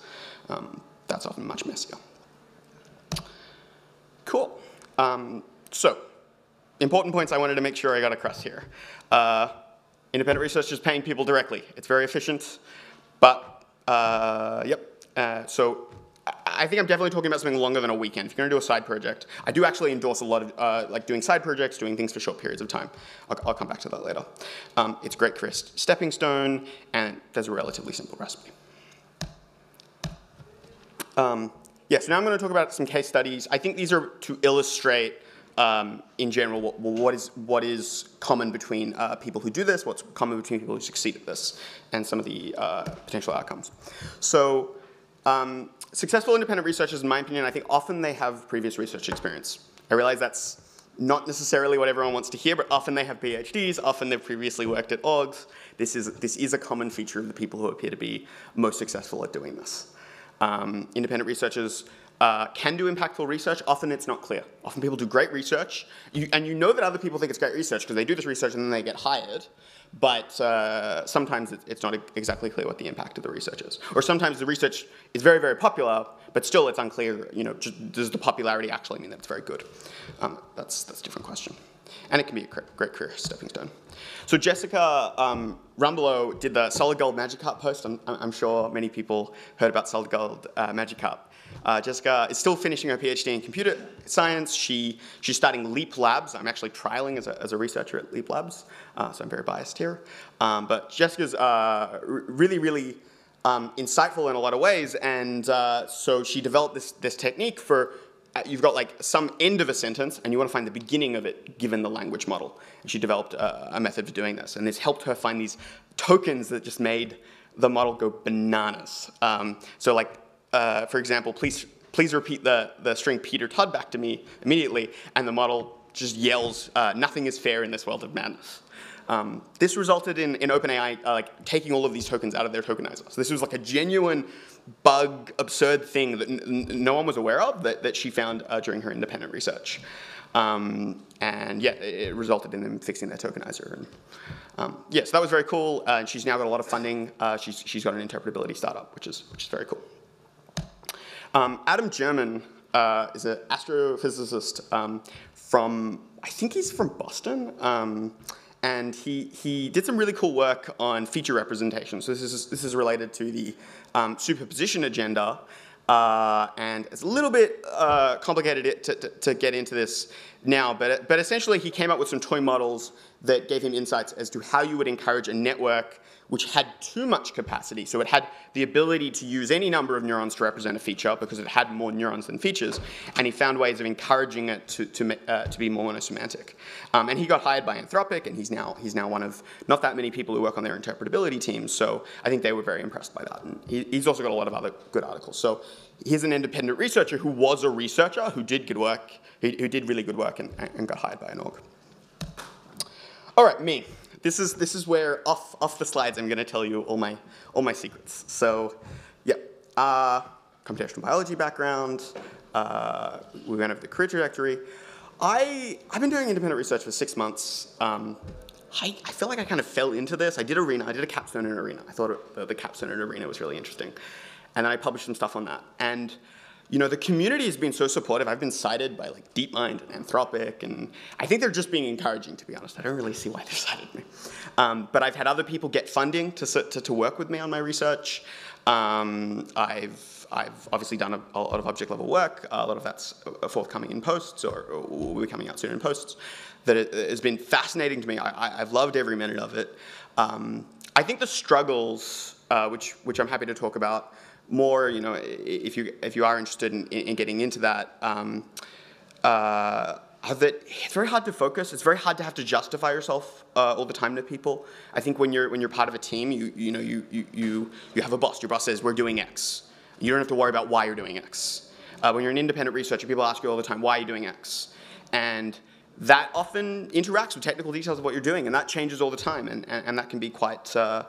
Um, that's often much messier. Cool. Um, so, important points I wanted to make sure I got across here. Uh, independent research is paying people directly. It's very efficient, but uh, yep. Uh, so I think I'm definitely talking about something longer than a weekend. If you're going to do a side project, I do actually endorse a lot of uh, like doing side projects, doing things for short periods of time. I'll, I'll come back to that later. Um, it's great career stepping stone, and there's a relatively simple recipe. Um, yeah, so now I'm going to talk about some case studies. I think these are to illustrate um, in general what, what, is, what is common between uh, people who do this, what's common between people who succeed at this, and some of the uh, potential outcomes. So um, successful independent researchers, in my opinion, I think often they have previous research experience. I realize that's not necessarily what everyone wants to hear, but often they have PhDs, often they've previously worked at orgs, this is, this is a common feature of the people who appear to be most successful at doing this. Um, independent researchers uh, can do impactful research. Often it's not clear. Often people do great research, you, and you know that other people think it's great research because they do this research and then they get hired. But uh, sometimes it's not exactly clear what the impact of the research is. Or sometimes the research is very, very popular, but still it's unclear, you know, does the popularity actually mean that it's very good? Um, that's, that's a different question. And it can be a great career stepping stone. So Jessica um, Rumbelow did the SolidGoldMagikarp post. I'm, I'm, sure many people heard about Solid Gold uh, cup. Uh, Jessica is still finishing her PhD in computer science. She, she's starting Leap Labs. I'm actually trialing as a, as a researcher at Leap Labs, uh, so I'm very biased here. Um, but Jessica's uh, really, really um, insightful in a lot of ways, and uh, so she developed this, this technique for you've got like some end of a sentence and you want to find the beginning of it given the language model. And she developed a, a method for doing this, and this helped her find these tokens that just made the model go bananas. Um, so like uh, for example, please, please repeat the, the string Peter Todd back to me immediately, and the model just yells, uh, nothing is fair in this world of madness. Um, this resulted in, in OpenAI uh, like taking all of these tokens out of their tokenizer. So this was like a genuine bug, absurd thing that no one was aware of that, that she found uh, during her independent research. Um, and yeah, it, it, resulted in them fixing their tokenizer. And, um, yeah, so that was very cool. Uh, and she's now got a lot of funding. Uh, she's, she's got an interpretability startup, which is, which is very cool. Um, Adam Jermyn uh, is an astrophysicist um, from, I think he's from Boston. And he, he did some really cool work on feature representation. So this is, this is related to the um, superposition agenda. Uh, and it's a little bit uh, complicated to, to, to, get into this now, but, but essentially he came up with some toy models that gave him insights as to how you would encourage a network which had too much capacity. So it had the ability to use any number of neurons to represent a feature because it had more neurons than features, and he found ways of encouraging it to, to, uh, to be more monosemantic. Um, and he got hired by Anthropic, and he's now, he's now one of not that many people who work on their interpretability teams, so I think they were very impressed by that. And he, he's also got a lot of other good articles. So he's an independent researcher who was a researcher, who did good work, who, who did really good work and, and got hired by an org. All right, me this is this is where off off the slides I'm going to tell you all my all my secrets. So, yeah, uh, computational biology background. Uh, we went over the career trajectory. I I've been doing independent research for six months. Um, I, I feel like I kind of fell into this. I did arena. I did a capstone in arena. I thought it, the, the capstone in arena was really interesting, and then I published some stuff on that. And you know, the community has been so supportive. I've been cited by like DeepMind and Anthropic, and I think they're just being encouraging, to be honest. I don't really see why they cited me. Um, but I've had other people get funding to, to, to work with me on my research. Um, I've, I've obviously done a, a, lot of object level work. A lot of that's forthcoming in posts or, or will be coming out soon in posts. That has been fascinating to me. I, have loved every minute of it. Um, I think the struggles, uh, which, which I'm happy to talk about, more, you know, if you if you are interested in, in getting into that, um, uh, that it's very hard to focus. It's very hard to have to justify yourself uh, all the time to people. I think when you're when you're part of a team, you you know you you you you have a boss. Your boss says we're doing X. You don't have to worry about why you're doing X. Uh, when you're an independent researcher, people ask you all the time, why are you doing X? And that often interacts with technical details of what you're doing, and that changes all the time, and, and, and that can be quite, uh,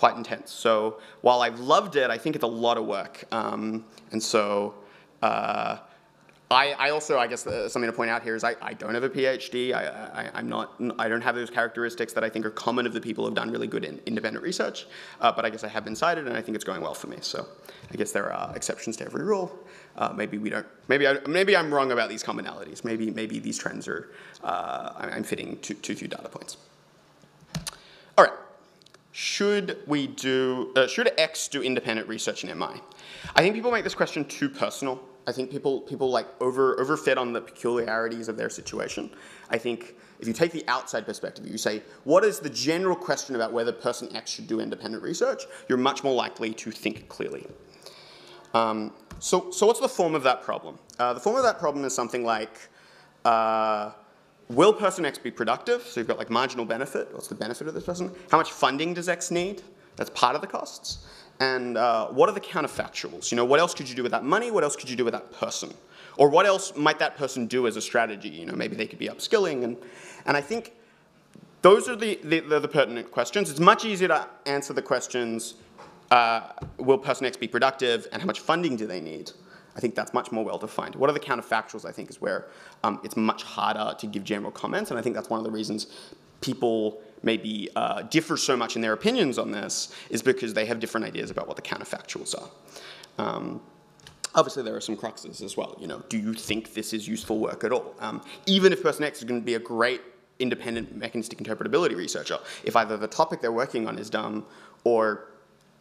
quite intense. So while I've loved it, I think it's a lot of work. Um, and so uh, I, I, also, I guess uh, something to point out here is I, I don't have a PhD. I, am not, I don't have those characteristics that I think are common of the people who've done really good in independent research. Uh, but I guess I have been cited and I think it's going well for me. So I guess there are exceptions to every rule. Uh, maybe we don't, maybe, I, maybe I'm wrong about these commonalities. Maybe, maybe these trends are, uh, I'm fitting too, too few data points. All right should we do, uh, should X do independent research in MI? I think people make this question too personal. I think people, people like over, overfed on the peculiarities of their situation. I think if you take the outside perspective, you say, what is the general question about whether person X should do independent research, you're much more likely to think clearly. Um, so, so what's the form of that problem? Uh, the form of that problem is something like, uh, Will person X be productive? So you've got like marginal benefit. What's the benefit of this person? How much funding does X need? That's part of the costs. And uh, what are the counterfactuals? You know, what else could you do with that money? What else could you do with that person? Or what else might that person do as a strategy? You know, maybe they could be upskilling. And, and I think those are the, the, the, the, pertinent questions. It's much easier to answer the questions, uh, will person X be productive and how much funding do they need? I think that's much more well defined. What are the counterfactuals, I think, is where um, it's much harder to give general comments, and I think that's one of the reasons people maybe uh, differ so much in their opinions on this, is because they have different ideas about what the counterfactuals are. Um, obviously, there are some cruxes as well. You know, do you think this is useful work at all? Um, even if person X is going to be a great independent mechanistic interpretability researcher, if either the topic they're working on is dumb or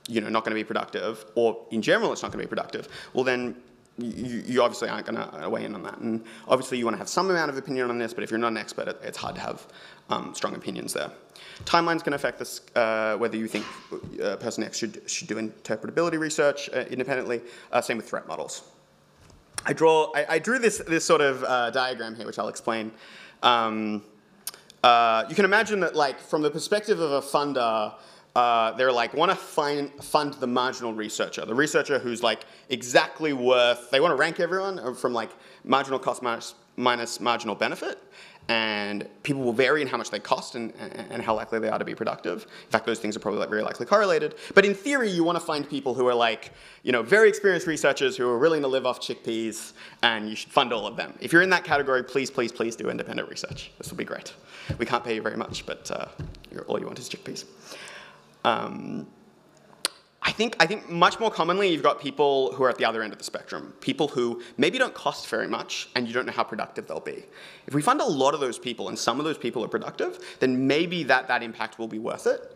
you know, not going to be productive, or in general it's not going to be productive, well then you, you obviously aren't going to weigh in on that. And obviously you want to have some amount of opinion on this, but if you're not an expert, it, it's hard to have um, strong opinions there. Timelines can affect this, uh, whether you think uh, person X should, should do interpretability research uh, independently. Uh, same with threat models. I draw, I, I drew this, this sort of uh, diagram here, which I'll explain. Um, uh, you can imagine that like from the perspective of a funder, uh, they're like want to find fund the marginal researcher, the researcher who's like exactly worth. They want to rank everyone from like marginal cost minus, minus marginal benefit, and people will vary in how much they cost and, and how likely they are to be productive. In fact, those things are probably like very likely correlated. But in theory, you want to find people who are like, you know, very experienced researchers who are willing to live off chickpeas, and you should fund all of them. If you're in that category, please, please, please do independent research. This will be great. We can't pay you very much, but uh, all you want is chickpeas. Um, I think, I think much more commonly you've got people who are at the other end of the spectrum, people who maybe don't cost very much and you don't know how productive they'll be. If we fund a lot of those people and some of those people are productive, then maybe that, that impact will be worth it.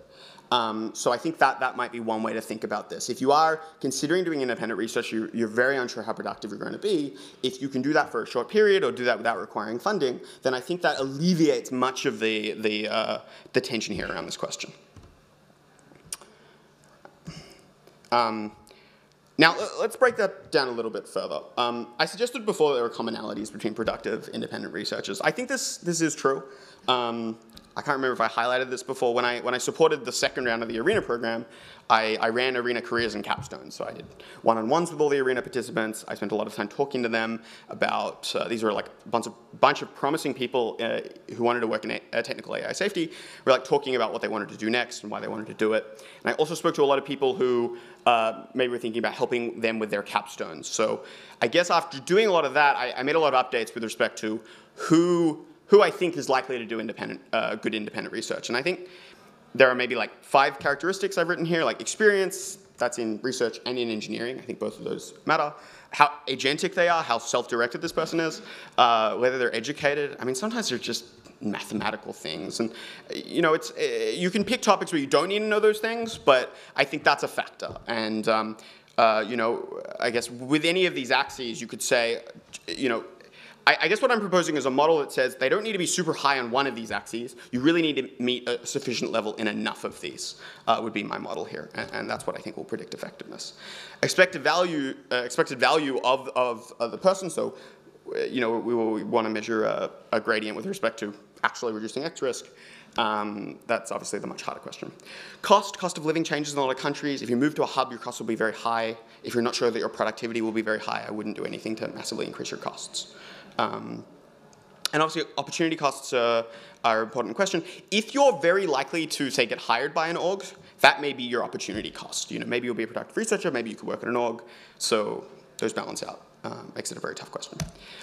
Um, so I think that, that might be one way to think about this. If you are considering doing independent research, you're, you're, very unsure how productive you're going to be, if you can do that for a short period or do that without requiring funding, then I think that alleviates much of the, the, uh, the tension here around this question. Um, now, let's break that down a little bit further. Um, I suggested before there were commonalities between productive independent researchers. I think this, this is true. Um, I can't remember if I highlighted this before. When I, when I supported the second round of the ARENA program, I, I ran ARENA careers and capstones. So I did one-on-ones with all the ARENA participants. I spent a lot of time talking to them about, uh, these were like a bunch of, bunch of promising people uh, who wanted to work in a technical AI safety. We were like talking about what they wanted to do next and why they wanted to do it. And I also spoke to a lot of people who uh, maybe were thinking about helping them with their capstones. So I guess after doing a lot of that, I, I made a lot of updates with respect to who who I think is likely to do independent, uh, good independent research. And I think there are maybe like five characteristics I've written here, like experience, that's in research and in engineering. I think both of those matter. How agentic they are, how self-directed this person is, uh, whether they're educated. I mean, sometimes they're just mathematical things. And you know, it's uh, you can pick topics where you don't need to know those things, but I think that's a factor. And um, uh, you know, I guess with any of these axes, you could say, you know, I, I, guess what I'm proposing is a model that says they don't need to be super high on one of these axes. You really need to meet a sufficient level in enough of these, uh, would be my model here. And, and, that's what I think will predict effectiveness. Expected value, uh, expected value of, of, of, the person, so you know, we, we want to measure a, a, gradient with respect to actually reducing X risk. Um, that's obviously the much harder question. Cost, cost of living changes in a lot of countries. If you move to a hub, your costs will be very high. If you're not sure that your productivity will be very high, I wouldn't do anything to massively increase your costs. Um, and obviously, opportunity costs are, are an important question. If you're very likely to, say, get hired by an org, that may be your opportunity cost. You know, maybe you'll be a productive researcher, maybe you could work at an org. So those balance out. Um, makes it a very tough question.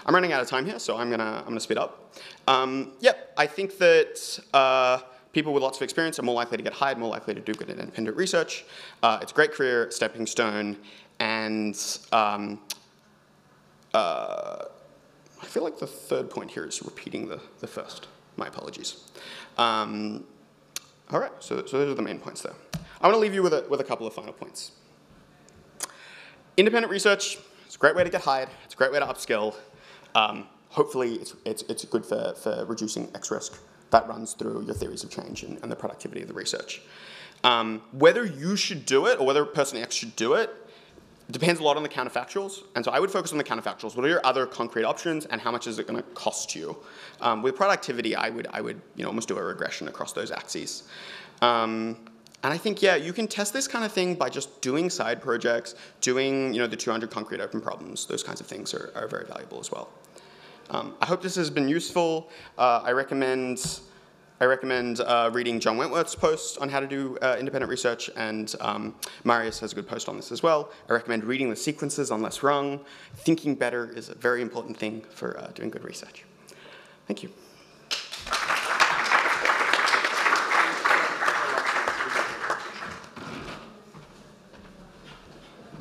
I'm running out of time here, so I'm gonna I'm gonna speed up. Um, yep, I think that uh, people with lots of experience are more likely to get hired, more likely to do good independent research. Uh, it's a great career stepping stone, and um, uh, I feel like the third point here is repeating the, the first. My apologies. Um, all right, so, so those are the main points there. I want to leave you with a, with a couple of final points. Independent research is a great way to get hired. It's a great way to upskill. Um, hopefully, it's, it's, it's good for, for reducing X risk. That runs through your theories of change and, and the productivity of the research. Um, whether you should do it or whether person X should do it depends a lot on the counterfactuals, and so I would focus on the counterfactuals. What are your other concrete options, and how much is it going to cost you? Um, with productivity, I would, I would you know, almost do a regression across those axes. Um, and I think, yeah, you can test this kind of thing by just doing side projects, doing you know, the 200 concrete open problems. Those kinds of things are, are very valuable as well. Um, I hope this has been useful. Uh, I recommend I recommend uh, reading John Wentworth's post on how to do uh, independent research, and um, Marius has a good post on this as well. I recommend reading the sequences on LessWrong. Thinking better is a very important thing for uh, doing good research. Thank you.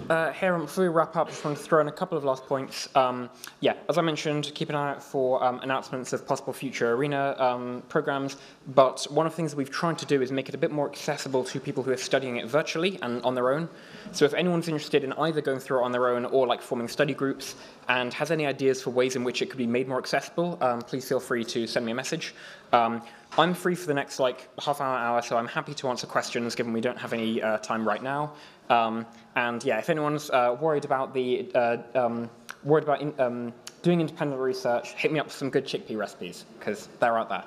Uh, here, before we wrap up, just want to throw in a couple of last points. Um, yeah, as I mentioned, keep an eye out for um, announcements of possible future ARENA um, programs, but one of the things we've tried to do is make it a bit more accessible to people who are studying it virtually and on their own. So if anyone's interested in either going through it on their own or like forming study groups and has any ideas for ways in which it could be made more accessible, um, please feel free to send me a message. I'm free for the next like half hour, hour, so I'm happy to answer questions given we don't have any uh, time right now. Um, and yeah, if anyone's uh, worried about the uh, um, worried about in, um, doing independent research, hit me up with some good chickpea recipes because they're out there.